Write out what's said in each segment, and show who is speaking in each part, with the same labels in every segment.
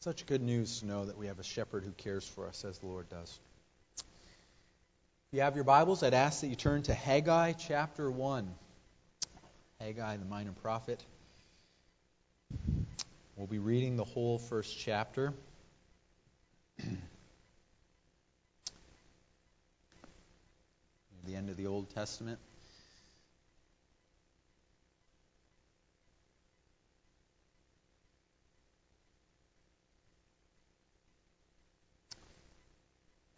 Speaker 1: Such good news to know that we have a shepherd who cares for us as the Lord does. If you have your Bibles, I'd ask that you turn to Haggai chapter 1. Haggai, the minor prophet. We'll be reading the whole first chapter. the end of the Old Testament.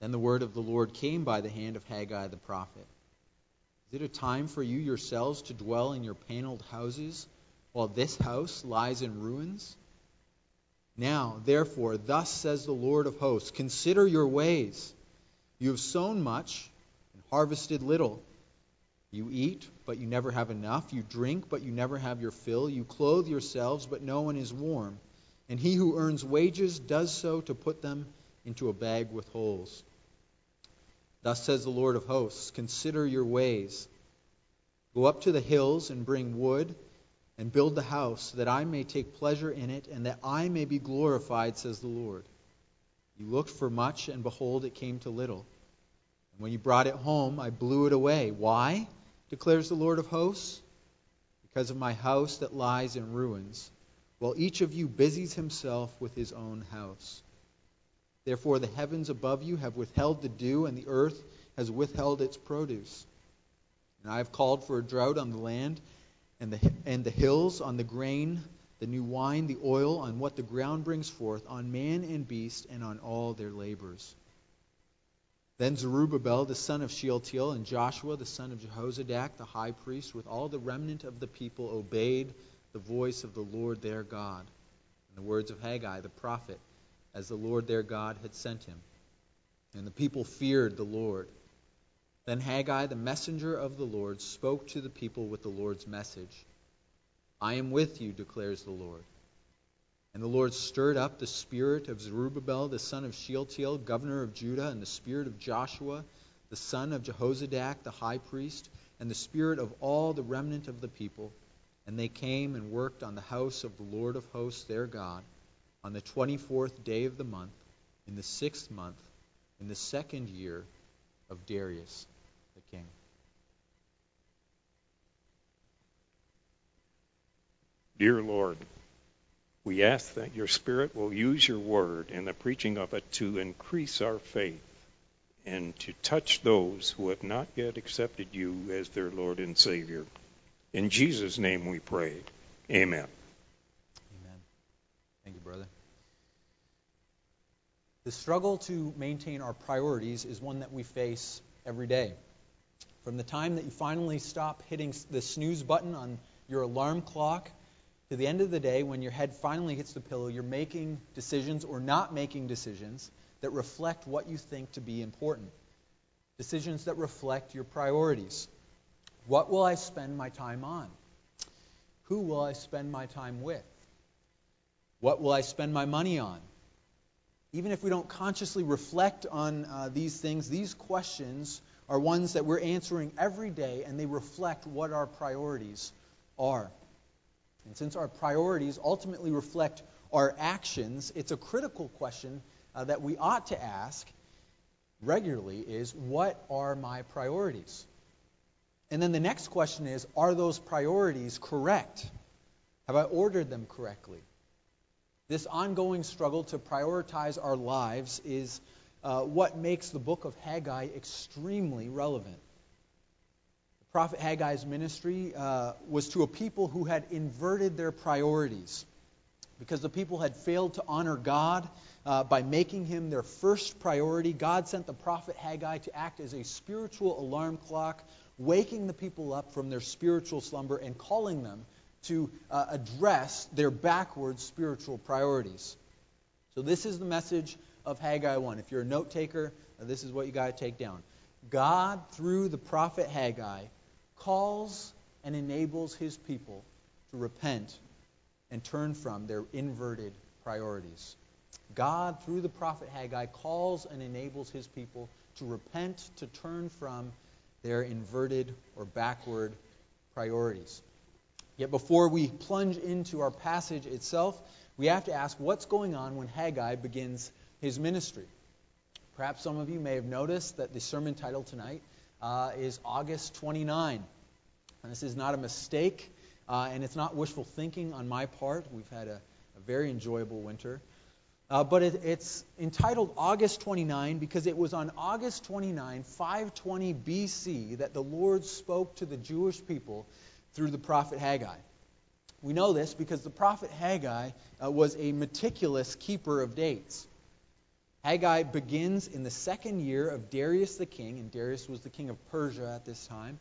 Speaker 1: then the word of the Lord came by the hand of Haggai the prophet. Is it a time for you yourselves to dwell in your paneled houses, while this house lies in ruins? Now, therefore, thus says the Lord of hosts Consider your ways. You have sown much and harvested little. You eat, but you never have enough. You drink, but you never have your fill. You clothe yourselves, but no one is warm. And he who earns wages does so to put them into a bag with holes. Thus says the Lord of hosts Consider your ways. Go up to the hills and bring wood and build the house, that I may take pleasure in it, and that I may be glorified, says the Lord. You looked for much, and behold, it came to little. And when you brought it home, I blew it away. Why? declares the Lord of hosts. Because of my house that lies in ruins, while each of you busies himself with his own house. Therefore, the heavens above you have withheld the dew, and the earth has withheld its produce. And I have called for a drought on the land and the, and the hills, on the grain, the new wine, the oil, on what the ground brings forth, on man and beast, and on all their labors. Then Zerubbabel the son of Shealtiel and Joshua the son of Jehozadak the high priest, with all the remnant of the people, obeyed the voice of the Lord their God and the words of Haggai the prophet as the Lord their God had sent him. And the people feared the Lord. Then Haggai, the messenger of the Lord, spoke to the people with the Lord's message I am with you, declares the Lord. And the Lord stirred up the spirit of Zerubbabel, the son of Shealtiel, governor of Judah, and the spirit of Joshua, the son of Jehozadak, the high priest, and the spirit of all the remnant of the people. And they came and worked on the house of the Lord of hosts, their God on the 24th day of the month, in the sixth month, in the second year of Darius the king.
Speaker 2: Dear Lord, we ask that your Spirit will use your word and the preaching of it to increase our faith and to touch those who have not yet accepted you as their Lord and Savior. In Jesus' name we pray. Amen.
Speaker 1: Thank you, brother. The struggle to maintain our priorities is one that we face every day. From the time that you finally stop hitting the snooze button on your alarm clock to the end of the day when your head finally hits the pillow, you're making decisions or not making decisions that reflect what you think to be important. Decisions that reflect your priorities. What will I spend my time on? Who will I spend my time with? What will I spend my money on? Even if we don't consciously reflect on uh, these things, these questions are ones that we're answering every day, and they reflect what our priorities are. And since our priorities ultimately reflect our actions, it's a critical question uh, that we ought to ask regularly is what are my priorities? And then the next question is are those priorities correct? Have I ordered them correctly? This ongoing struggle to prioritize our lives is uh, what makes the book of Haggai extremely relevant. The prophet Haggai's ministry uh, was to a people who had inverted their priorities because the people had failed to honor God uh, by making him their first priority. God sent the prophet Haggai to act as a spiritual alarm clock, waking the people up from their spiritual slumber and calling them to uh, address their backward spiritual priorities. So, this is the message of Haggai 1. If you're a note taker, this is what you got to take down. God, through the prophet Haggai, calls and enables his people to repent and turn from their inverted priorities. God, through the prophet Haggai, calls and enables his people to repent, to turn from their inverted or backward priorities. Yet before we plunge into our passage itself, we have to ask what's going on when Haggai begins his ministry. Perhaps some of you may have noticed that the sermon title tonight uh, is August 29. And this is not a mistake, uh, and it's not wishful thinking on my part. We've had a, a very enjoyable winter. Uh, but it, it's entitled August 29 because it was on August 29, 520 BC, that the Lord spoke to the Jewish people through the prophet Haggai. We know this because the prophet Haggai uh, was a meticulous keeper of dates. Haggai begins in the second year of Darius the king, and Darius was the king of Persia at this time.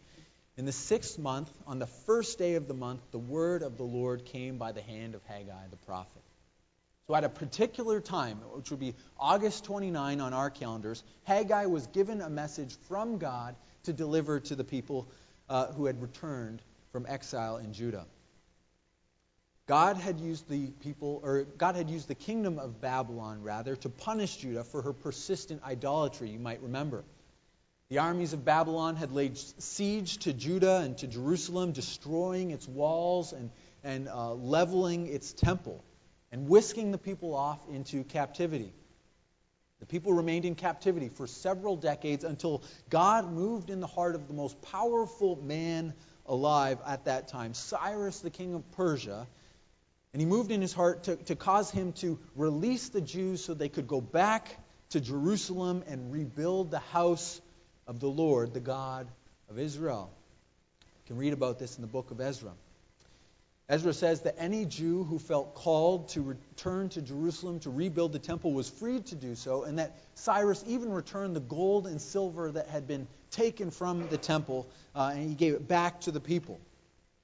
Speaker 1: In the sixth month, on the first day of the month, the word of the Lord came by the hand of Haggai the prophet. So, at a particular time, which would be August 29 on our calendars, Haggai was given a message from God to deliver to the people uh, who had returned from exile in Judah. God had used the people, or God had used the kingdom of Babylon, rather, to punish Judah for her persistent idolatry, you might remember. The armies of Babylon had laid siege to Judah and to Jerusalem, destroying its walls and, and uh, leveling its temple, and whisking the people off into captivity. The people remained in captivity for several decades until God moved in the heart of the most powerful man alive at that time, Cyrus, the king of Persia and he moved in his heart to, to cause him to release the Jews so they could go back to Jerusalem and rebuild the house of the Lord, the God of Israel. You can read about this in the book of Ezra. Ezra says that any Jew who felt called to return to Jerusalem to rebuild the temple was free to do so, and that Cyrus even returned the gold and silver that had been taken from the temple, uh, and he gave it back to the people.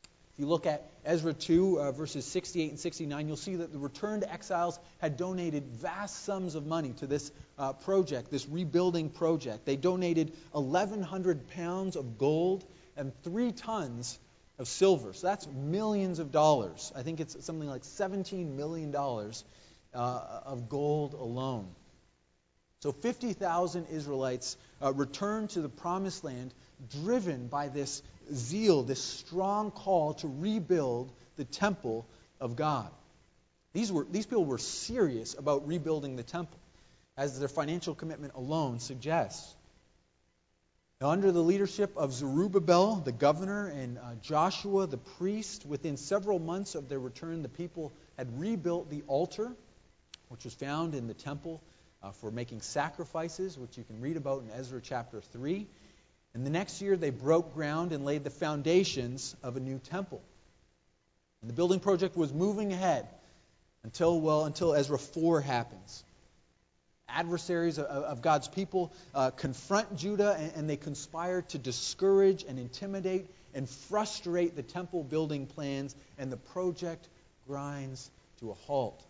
Speaker 1: If you look at Ezra 2, uh, verses 68 and 69, you'll see that the returned exiles had donated vast sums of money to this uh, project, this rebuilding project. They donated 1,100 pounds of gold and three tons of silver. So that's millions of dollars. I think it's something like $17 million uh, of gold alone. So 50,000 Israelites uh, returned to the promised land driven by this zeal, this strong call to rebuild the temple of God. These, were, these people were serious about rebuilding the temple, as their financial commitment alone suggests. Now, under the leadership of Zerubbabel, the governor, and uh, Joshua, the priest, within several months of their return, the people had rebuilt the altar, which was found in the temple uh, for making sacrifices, which you can read about in Ezra chapter 3. And the next year, they broke ground and laid the foundations of a new temple. And the building project was moving ahead until, well, until Ezra 4 happens. Adversaries of, God's people uh, confront Judah and, and they conspire to discourage and intimidate and frustrate the temple building plans, and the project grinds to a halt.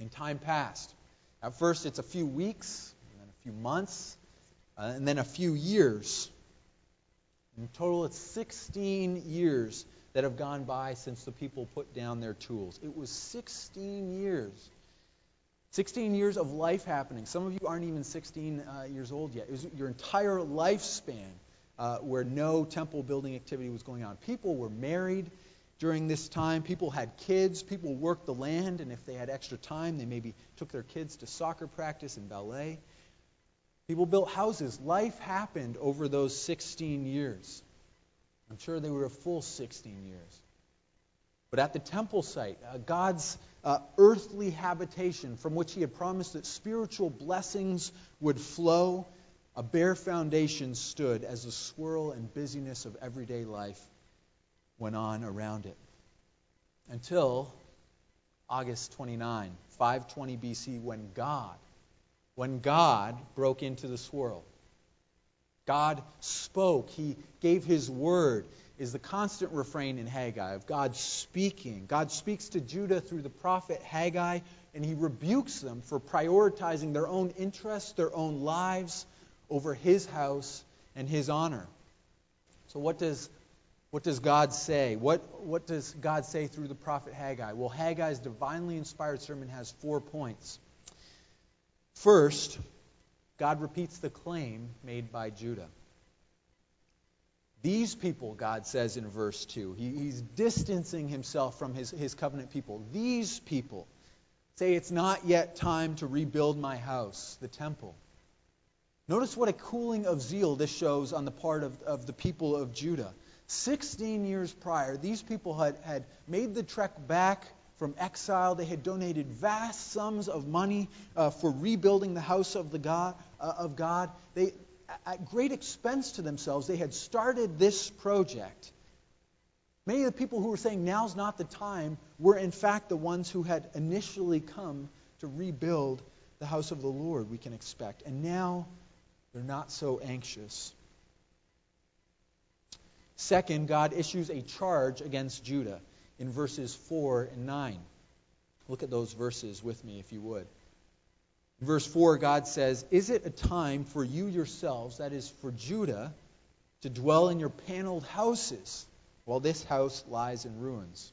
Speaker 1: And time passed. At first, it's a few weeks, and then a few months, uh, and then a few years. In total, it's 16 years that have gone by since the people put down their tools. It was 16 years. 16 years of life happening. Some of you aren't even 16 uh, years old yet. It was your entire lifespan uh, where no temple building activity was going on. People were married during this time. People had kids. People worked the land, and if they had extra time, they maybe took their kids to soccer practice and ballet. People built houses. Life happened over those 16 years. I'm sure they were a full 16 years. But at the temple site, uh, God's uh, earthly habitation from which He had promised that spiritual blessings would flow, a bare foundation stood as the swirl and busyness of everyday life went on around it. Until August 29, 520 BC, when God when God broke into the swirl. God spoke, He gave His word, is the constant refrain in Haggai of God speaking. God speaks to Judah through the prophet Haggai, and he rebukes them for prioritizing their own interests, their own lives over his house and his honor. So, what does, what does God say? What, what does God say through the prophet Haggai? Well, Haggai's divinely inspired sermon has four points. First, God repeats the claim made by Judah. These people, God says in verse 2, he, he's distancing himself from his, his covenant people. These people say it's not yet time to rebuild my house, the temple. Notice what a cooling of zeal this shows on the part of, of the people of Judah. 16 years prior, these people had, had made the trek back from exile. They had donated vast sums of money uh, for rebuilding the house of, the God, uh, of God. They, at great expense to themselves, they had started this project. Many of the people who were saying now's not the time were, in fact, the ones who had initially come to rebuild the house of the Lord, we can expect. And now they're not so anxious. Second, God issues a charge against Judah in verses 4 and 9. Look at those verses with me, if you would. Verse 4, God says, Is it a time for you yourselves, that is, for Judah, to dwell in your paneled houses while this house lies in ruins?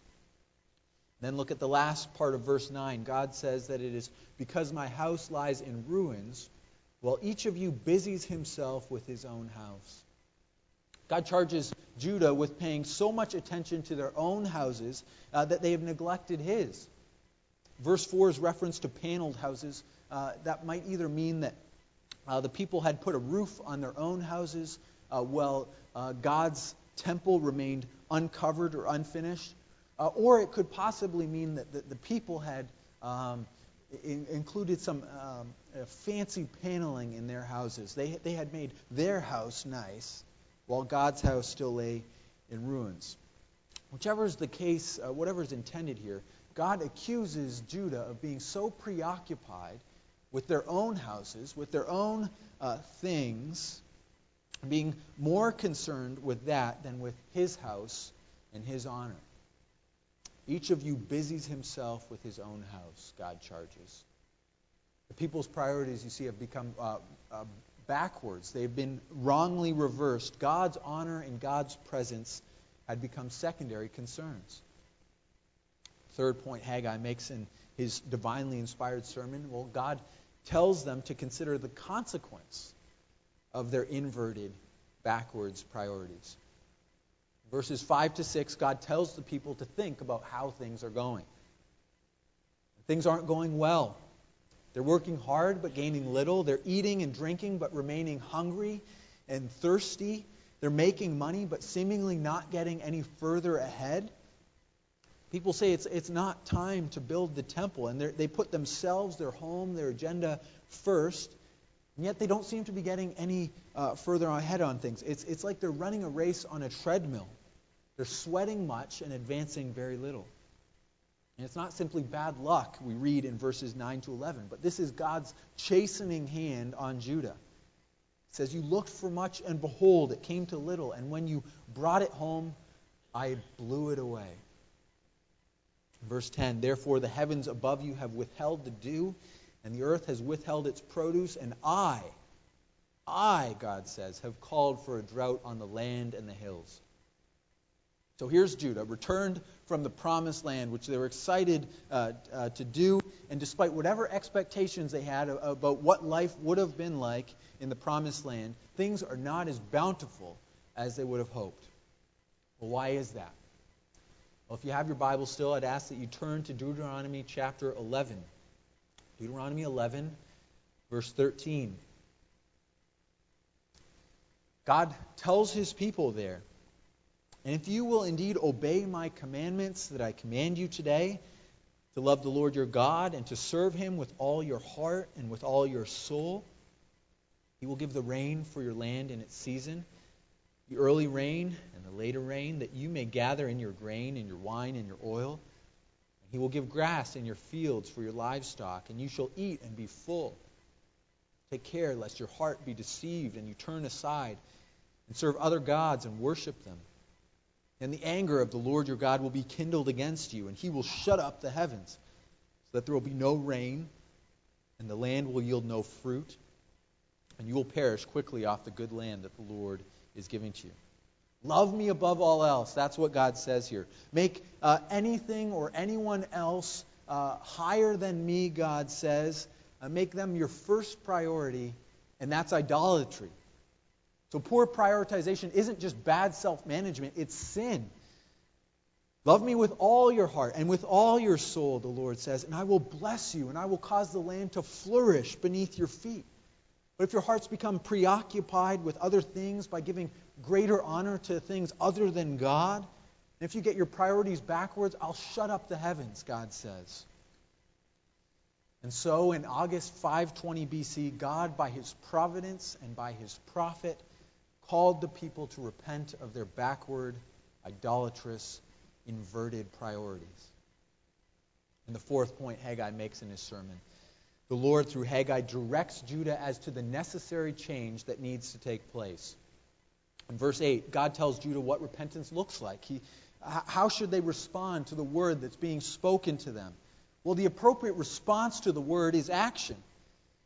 Speaker 1: Then look at the last part of verse 9. God says that it is because my house lies in ruins, while each of you busies himself with his own house. God charges Judah with paying so much attention to their own houses uh, that they have neglected his. Verse 4 is reference to paneled houses. Uh, that might either mean that uh, the people had put a roof on their own houses uh, while uh, God's temple remained uncovered or unfinished, uh, or it could possibly mean that the, the people had um, in, included some um, uh, fancy paneling in their houses. They, they had made their house nice while God's house still lay in ruins. Whichever is the case, whatever is intended here, God accuses Judah of being so preoccupied with their own houses, with their own uh, things, being more concerned with that than with his house and his honor. Each of you busies himself with his own house, God charges. The people's priorities, you see, have become uh, uh, backwards. They've been wrongly reversed. God's honor and God's presence had become secondary concerns. Third point Haggai makes in his divinely inspired sermon well, God tells them to consider the consequence of their inverted, backwards priorities. Verses 5 to 6, God tells the people to think about how things are going. Things aren't going well. They're working hard but gaining little. They're eating and drinking but remaining hungry and thirsty. They're making money but seemingly not getting any further ahead. People say it's, it's not time to build the temple, and they put themselves, their home, their agenda first, and yet they don't seem to be getting any uh, further ahead on things. It's, it's like they're running a race on a treadmill. They're sweating much and advancing very little. And it's not simply bad luck, we read in verses 9 to 11, but this is God's chastening hand on Judah. It says, You looked for much, and behold, it came to little, and when you brought it home, I blew it away. Verse 10 Therefore, the heavens above you have withheld the dew, and the earth has withheld its produce, and I, I, God says, have called for a drought on the land and the hills. So here's Judah, returned from the promised land, which they were excited uh, uh, to do. And despite whatever expectations they had about what life would have been like in the promised land, things are not as bountiful as they would have hoped. Well, why is that? Well, if you have your Bible still, I'd ask that you turn to Deuteronomy chapter 11. Deuteronomy 11, verse 13. God tells his people there, and if you will indeed obey my commandments that I command you today, to love the Lord your God and to serve him with all your heart and with all your soul, he will give the rain for your land in its season the early rain and the later rain, that you may gather in your grain and your wine and your oil. He will give grass in your fields for your livestock, and you shall eat and be full. Take care lest your heart be deceived and you turn aside and serve other gods and worship them. And the anger of the Lord your God will be kindled against you, and he will shut up the heavens so that there will be no rain, and the land will yield no fruit, and you will perish quickly off the good land that the Lord is giving to you. Love me above all else. That's what God says here. Make uh, anything or anyone else uh, higher than me, God says. Uh, make them your first priority, and that's idolatry. So poor prioritization isn't just bad self management, it's sin. Love me with all your heart and with all your soul, the Lord says, and I will bless you, and I will cause the land to flourish beneath your feet. But if your hearts become preoccupied with other things by giving greater honor to things other than God, and if you get your priorities backwards, I'll shut up the heavens, God says. And so in August 520 BC, God, by his providence and by his prophet, called the people to repent of their backward, idolatrous, inverted priorities. And the fourth point Haggai makes in his sermon the Lord, through Haggai, directs Judah as to the necessary change that needs to take place. In verse 8, God tells Judah what repentance looks like. He, how should they respond to the word that's being spoken to them? Well, the appropriate response to the word is action.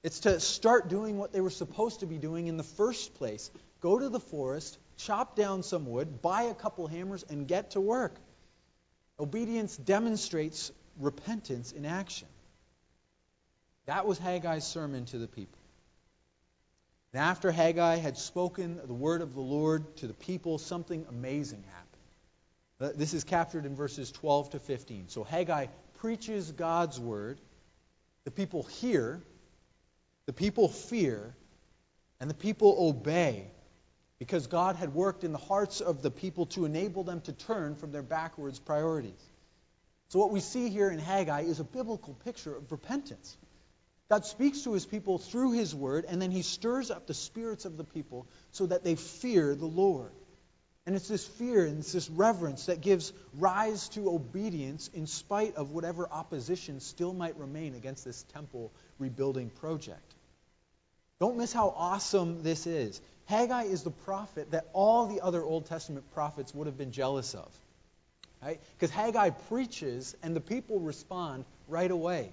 Speaker 1: It's to start doing what they were supposed to be doing in the first place go to the forest, chop down some wood, buy a couple hammers, and get to work. Obedience demonstrates repentance in action. That was Haggai's sermon to the people. And after Haggai had spoken the word of the Lord to the people, something amazing happened. Uh, this is captured in verses 12 to 15. So Haggai preaches God's word, the people hear, the people fear, and the people obey because God had worked in the hearts of the people to enable them to turn from their backwards priorities. So, what we see here in Haggai is a biblical picture of repentance. God speaks to his people through his word, and then he stirs up the spirits of the people so that they fear the Lord. And it's this fear and it's this reverence that gives rise to obedience in spite of whatever opposition still might remain against this temple rebuilding project. Don't miss how awesome this is. Haggai is the prophet that all the other Old Testament prophets would have been jealous of. Right? Because Haggai preaches and the people respond right away.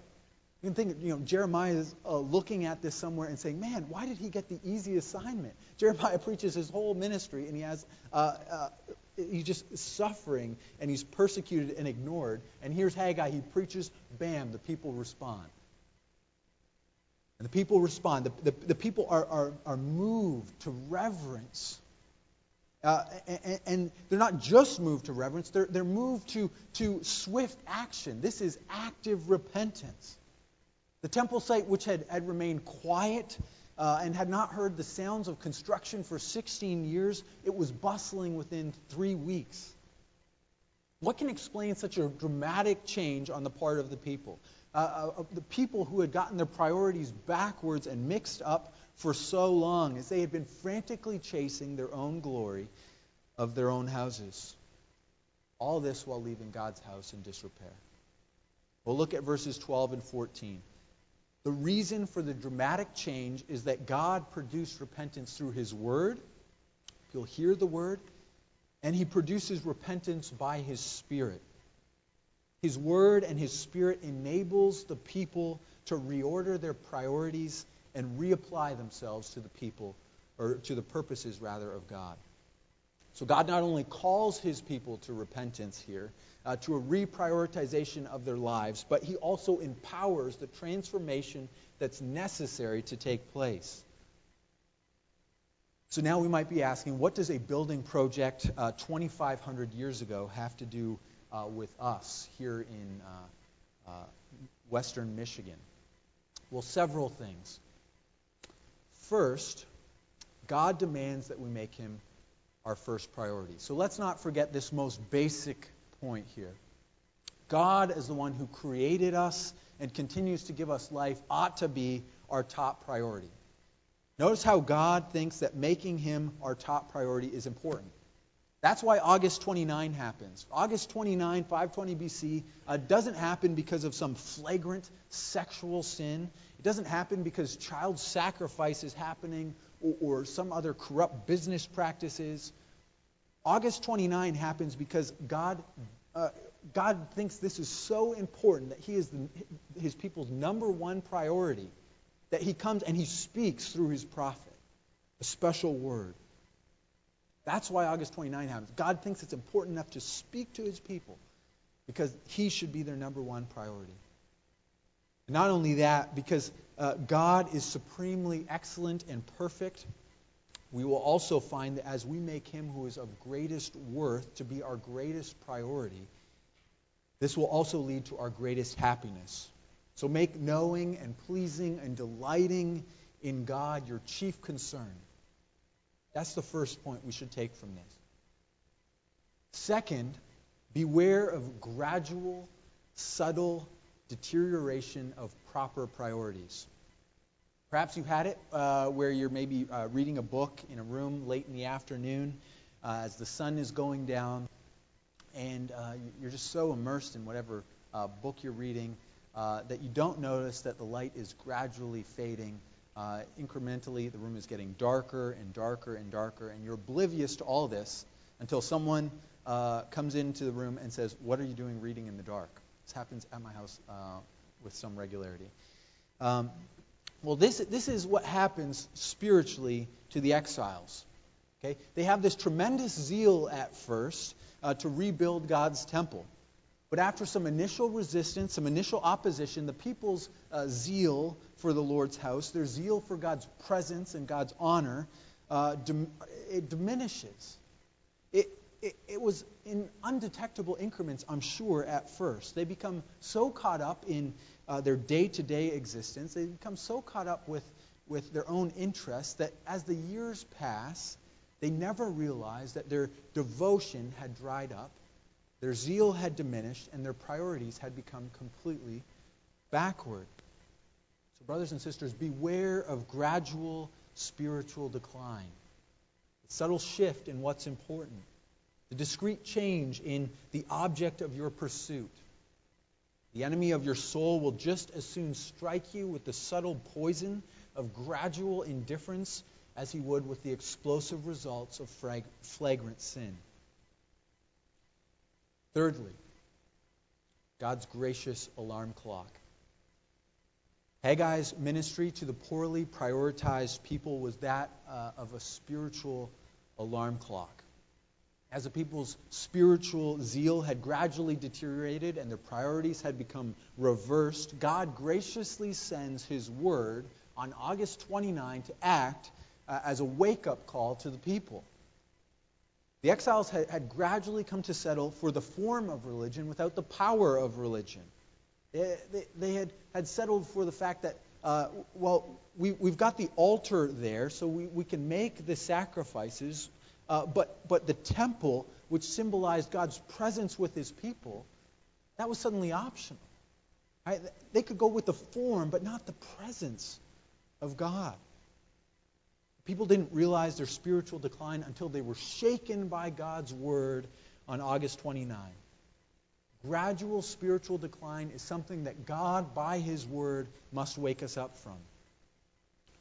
Speaker 1: You can think, you know, Jeremiah is uh, looking at this somewhere and saying, man, why did he get the easy assignment? Jeremiah preaches his whole ministry and he has, uh, uh, he's just suffering and he's persecuted and ignored. And here's Haggai, he preaches, bam, the people respond. And the people respond. The, the, the people are, are, are moved to reverence. Uh, and, and, they're not just moved to reverence, they're, they're moved to, to swift action. This is active repentance. The temple site, which had, had remained quiet uh, and had not heard the sounds of construction for 16 years, it was bustling within three weeks. What can explain such a dramatic change on the part of the people? Uh, uh, the people who had gotten their priorities backwards and mixed up for so long, as they had been frantically chasing their own glory of their own houses. All this while leaving God's house in disrepair. Well, look at verses 12 and 14. The reason for the dramatic change is that God produced repentance through His Word. You'll hear the Word. And He produces repentance by His Spirit. His Word and His Spirit enables the people to reorder their priorities and reapply themselves to the people, or to the purposes, rather, of God. So God not only calls His people to repentance here, uh, to a reprioritization of their lives, but he also empowers the transformation that's necessary to take place. So now we might be asking, what does a building project uh, 2,500 years ago have to do uh, with us here in uh, uh, western Michigan? Well, several things. First, God demands that we make him our first priority. So let's not forget this most basic point here. God, as the one who created us and continues to give us life, ought to be our top priority. Notice how God thinks that making him our top priority is important. That's why August 29 happens. August 29, 520 BC, uh, doesn't happen because of some flagrant sexual sin. It doesn't happen because child sacrifice is happening or, some other corrupt business practices. August 29 happens because God uh, God thinks this is so important that He is the, His people's number one priority that He comes and He speaks through His prophet, a special word. That's why August 29 happens. God thinks it's important enough to speak to His people because He should be their number one priority. Not only that, because uh, God is supremely excellent and perfect, we will also find that as we make Him who is of greatest worth to be our greatest priority, this will also lead to our greatest happiness. So make knowing and pleasing and delighting in God your chief concern. That's the first point we should take from this. Second, beware of gradual, subtle deterioration of proper priorities. Perhaps you've had it uh, where you're maybe uh, reading a book in a room late in the afternoon uh, as the sun is going down, and uh, you're just so immersed in whatever uh, book you're reading uh, that you don't notice that the light is gradually fading. incrementally, the room is getting darker and darker and darker, and you're oblivious to all this until someone comes into the room and says, What are you doing reading in the dark? This happens at my house with some regularity. Um, well, this, this is what happens spiritually to the exiles. Okay? They have this tremendous zeal at first uh, to rebuild God's temple. But after some initial resistance, some initial opposition, the people's uh, zeal for the Lord's house, their zeal for God's presence and God's honor, uh, dim- it diminishes. It, it, it, was in undetectable increments, I'm sure, at first. They become so caught up in uh, their day to day existence, they become so caught up with, with their own interests that as the years pass, they never realize that their devotion had dried up, their zeal had diminished, and their priorities had become completely backward. So, brothers and sisters, beware of gradual spiritual decline, subtle shift in what's important the discrete change in the object of your pursuit. The enemy of your soul will just as soon strike you with the subtle poison of gradual indifference as he would with the explosive results of flagrant sin. Thirdly, God's gracious alarm clock. Haggai's ministry to the poorly prioritized people was that uh, of a spiritual alarm clock. As the people's spiritual zeal had gradually deteriorated and their priorities had become reversed, God graciously sends His word on August 29 to act uh, as a wake up call to the people. The exiles had, had, gradually come to settle for the form of religion without the power of religion. They, they, they had, had settled for the fact that, uh, well, we, we've got the altar there, so we, we can make the sacrifices uh, but, but the temple, which symbolized God's presence with his people, that was suddenly optional. Right? They could go with the form, but not the presence of God. People didn't realize their spiritual decline until they were shaken by God's word on August 29. Gradual spiritual decline is something that God, by His word, must wake us up from.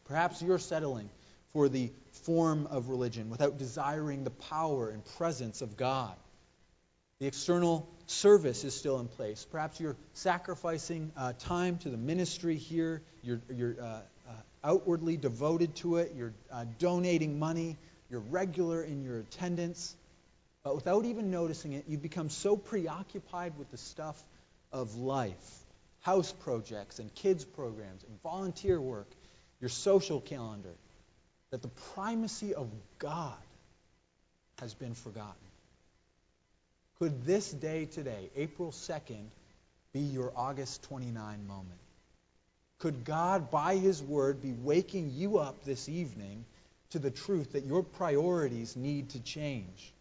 Speaker 1: Perhaps you're settling for the form of religion without desiring the power and presence of God. The external service is still in place. Perhaps you're sacrificing uh, time to the ministry here. You're, you're uh, uh, outwardly devoted to it. You're uh, donating money. You're regular in your attendance. But without even noticing it, you've become so preoccupied with the stuff of life house projects and kids programs and volunteer work, your social calendar, that the primacy of God has been forgotten. Could this day today, April 2nd, be your August 29 moment? Could God, by His Word, be waking you up this evening to the truth that your priorities need to change?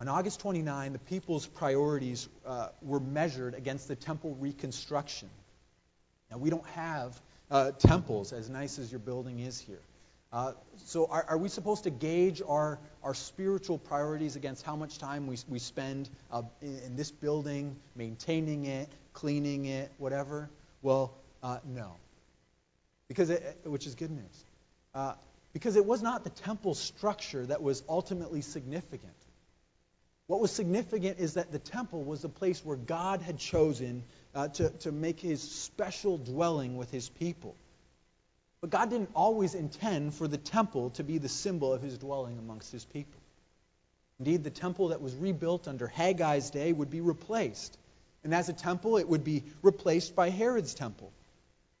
Speaker 1: On August 29, the people's priorities uh, were measured against the temple reconstruction. Now, we don't have uh, temples, as nice as your building is here. Uh, so, are, are, we supposed to gauge our, our spiritual priorities against how much time we, we spend uh, in, in, this building, maintaining it, cleaning it, whatever? Well, uh, no. Because it, which is good news. Uh, because it was not the temple structure that was ultimately significant. What was significant is that the temple was the place where God had chosen uh, to, to make his special dwelling with his people. But God didn't always intend for the temple to be the symbol of his dwelling amongst his people. Indeed, the temple that was rebuilt under Haggai's day would be replaced. And as a temple, it would be replaced by Herod's temple.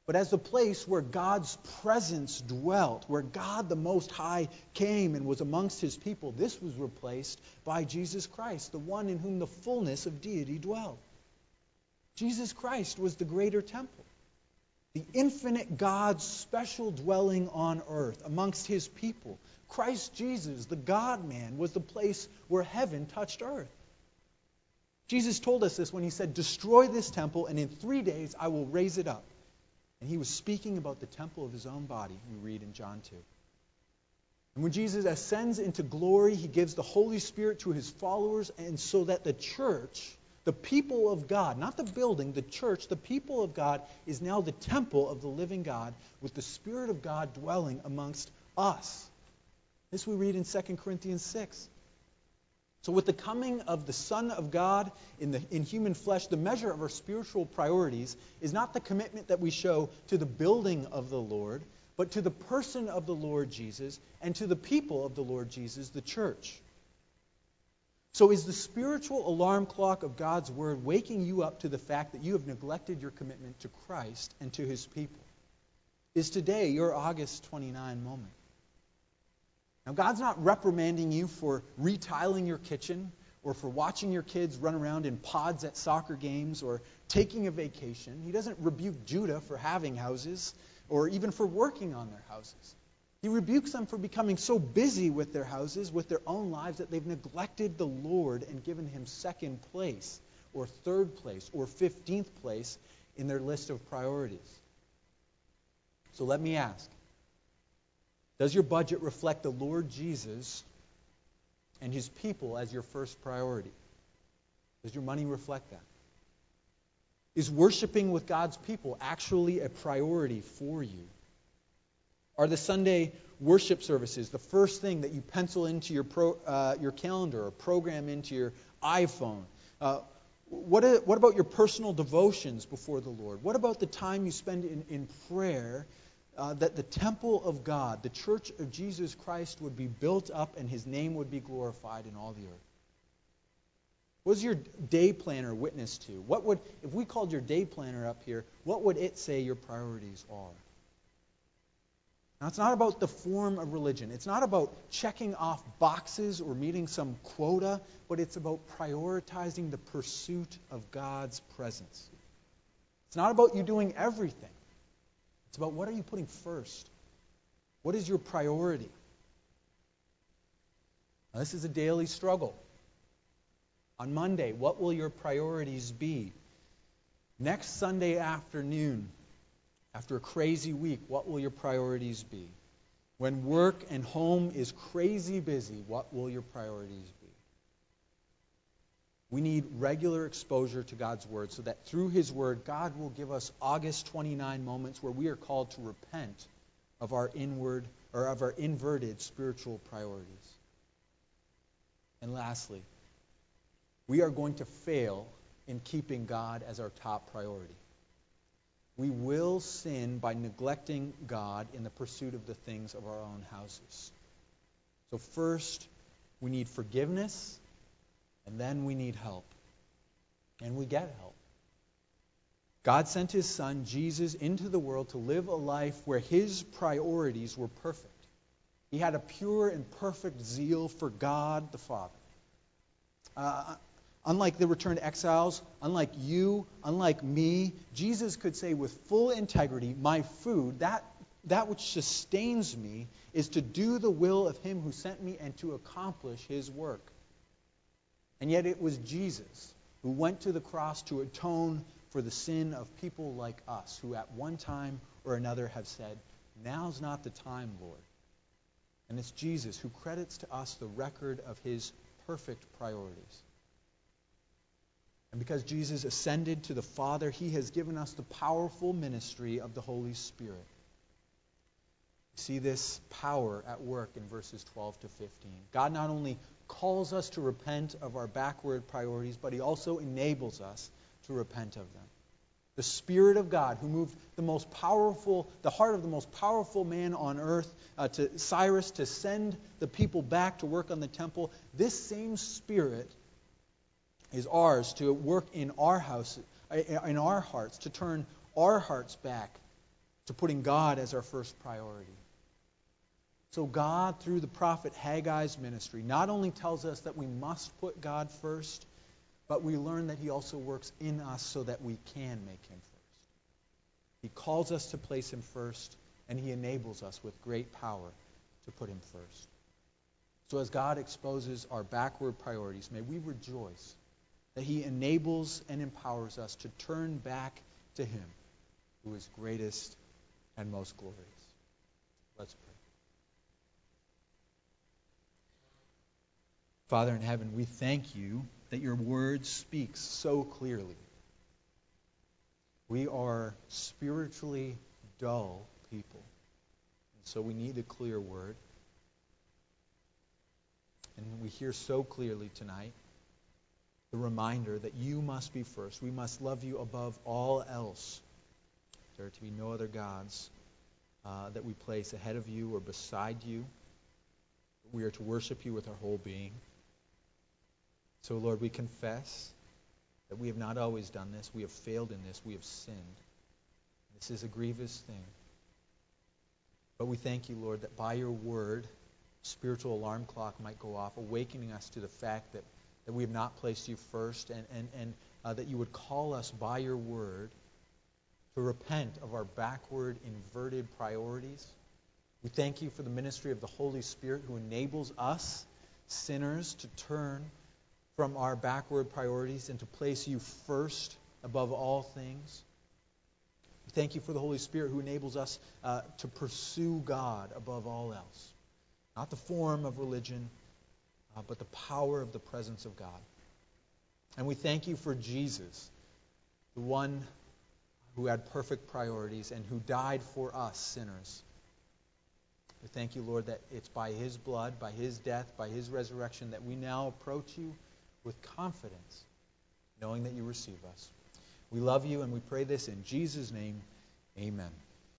Speaker 1: But as the place where God's presence dwelt, where God the Most High came and was amongst his people, this was replaced by Jesus Christ, the one in whom the fullness of deity dwelled. Jesus Christ was the greater temple the infinite God's special dwelling on earth amongst his people. Christ Jesus, the God man, was the place where heaven touched earth. Jesus told us this when he said, Destroy this temple, and in three days I will raise it up. And he was speaking about the temple of his own body, we read in John 2. And when Jesus ascends into glory, he gives the Holy Spirit to his followers, and so that the church the people of God, not the building, the church, the people of God is now the temple of the living God with the Spirit of God dwelling amongst us. This we read in 2 Corinthians 6. So, with the coming of the Son of God in, the, in human flesh, the measure of our spiritual priorities is not the commitment that we show to the building of the Lord, but to the person of the Lord Jesus and to the people of the Lord Jesus, the church. So, is the spiritual alarm clock of God's Word waking you up to the fact that you have neglected your commitment to Christ and to His people? Is today your August 29 moment? Now, God's not reprimanding you for retiling your kitchen or for watching your kids run around in pods at soccer games or taking a vacation. He doesn't rebuke Judah for having houses or even for working on their houses. He rebukes them for becoming so busy with their houses, with their own lives, that they've neglected the Lord and given him second place, or third place, or fifteenth place in their list of priorities. So let me ask Does your budget reflect the Lord Jesus and his people as your first priority? Does your money reflect that? Is worshiping with God's people actually a priority for you? Are the Sunday worship services the first thing that you pencil into your, pro, uh, your calendar or program into your iPhone? Uh, what, are, what about your personal devotions before the Lord? What about the time you spend in, in prayer uh, that the temple of God, the church of Jesus Christ, would be built up and his name would be glorified in all the earth? What does your day planner witness to? What would, if we called your day planner up here, what would it say your priorities are? Now, it's not about the form of religion. It's not about checking off boxes or meeting some quota, but it's about prioritizing the pursuit of God's presence. It's not about you doing everything. It's about what are you putting first? What is your priority? Now, this is a daily struggle. On Monday, what will your priorities be? Next Sunday afternoon, after a crazy week, what will your priorities be? When work and home is crazy busy, what will your priorities be? We need regular exposure to God's Word so that through His Word, God will give us August 29 moments where we are called to repent of our inward or of our inverted spiritual priorities. And lastly, we are going to fail in keeping God as our top priority we will sin by neglecting God in the pursuit of the things of our own houses. So, first, we need forgiveness, and then we need help. And we get help. God sent his son, Jesus, into the world to live a life where his priorities were perfect. He had a pure and perfect zeal for God the Father. Uh, Unlike the returned exiles, unlike you, unlike me, Jesus could say with full integrity, My food, that, that which sustains me, is to do the will of him who sent me and to accomplish his work. And yet it was Jesus who went to the cross to atone for the sin of people like us, who at one time or another have said, Now's not the time, Lord. And it's Jesus who credits to us the record of his perfect priorities. And because Jesus ascended to the Father, he has given us the powerful ministry of the Holy Spirit. See this power at work in verses 12 to 15. God not only calls us to repent of our backward priorities, but He also enables us to repent of them. The Spirit of God, who moved the most powerful, the heart of the most powerful man on earth, uh, to Cyrus to send the people back to work on the temple, this same Spirit is ours to work in our house, uh, in our hearts, to turn our hearts back to putting God as our first priority. So, God, through the prophet Haggai's ministry, not only tells us that we must put God first, but we learn that He also works in us so that we can make Him first. He calls us to place Him first, and He enables us with great power to put Him first. So, as God exposes our backward priorities, may we rejoice that He enables and empowers us to turn back to Him who is greatest and most glorious. Let's pray. Father in heaven, we thank you that your word speaks so clearly. We are spiritually dull people, and so we need a clear word. And we hear so clearly tonight the reminder that you must be first. We must love you above all else. There are to be no other gods uh, that we place ahead of you or beside you. We are to worship you with our whole being. So, Lord, we confess that we have not always done this. We have failed in this. We have sinned. This is a grievous thing. But we thank you, Lord, that by your word, spiritual alarm clock might go off, awakening us to the fact that, that we have not placed you first and, and, and uh, that you would call us by your word to repent of our backward, inverted priorities. We thank you for the ministry of the Holy Spirit who enables us, sinners, to turn from our backward priorities and to place you first above all things. We thank you for the Holy Spirit who enables us uh, to pursue God above all else. Not the form of religion, uh, but the power of the presence of God. And we thank you for Jesus, the one who had perfect priorities and who died for us sinners. We thank you, Lord, that it's by his blood, by his death, by his resurrection that we now approach you with confidence, knowing that you receive us. We love you and we pray this in Jesus' name. Amen.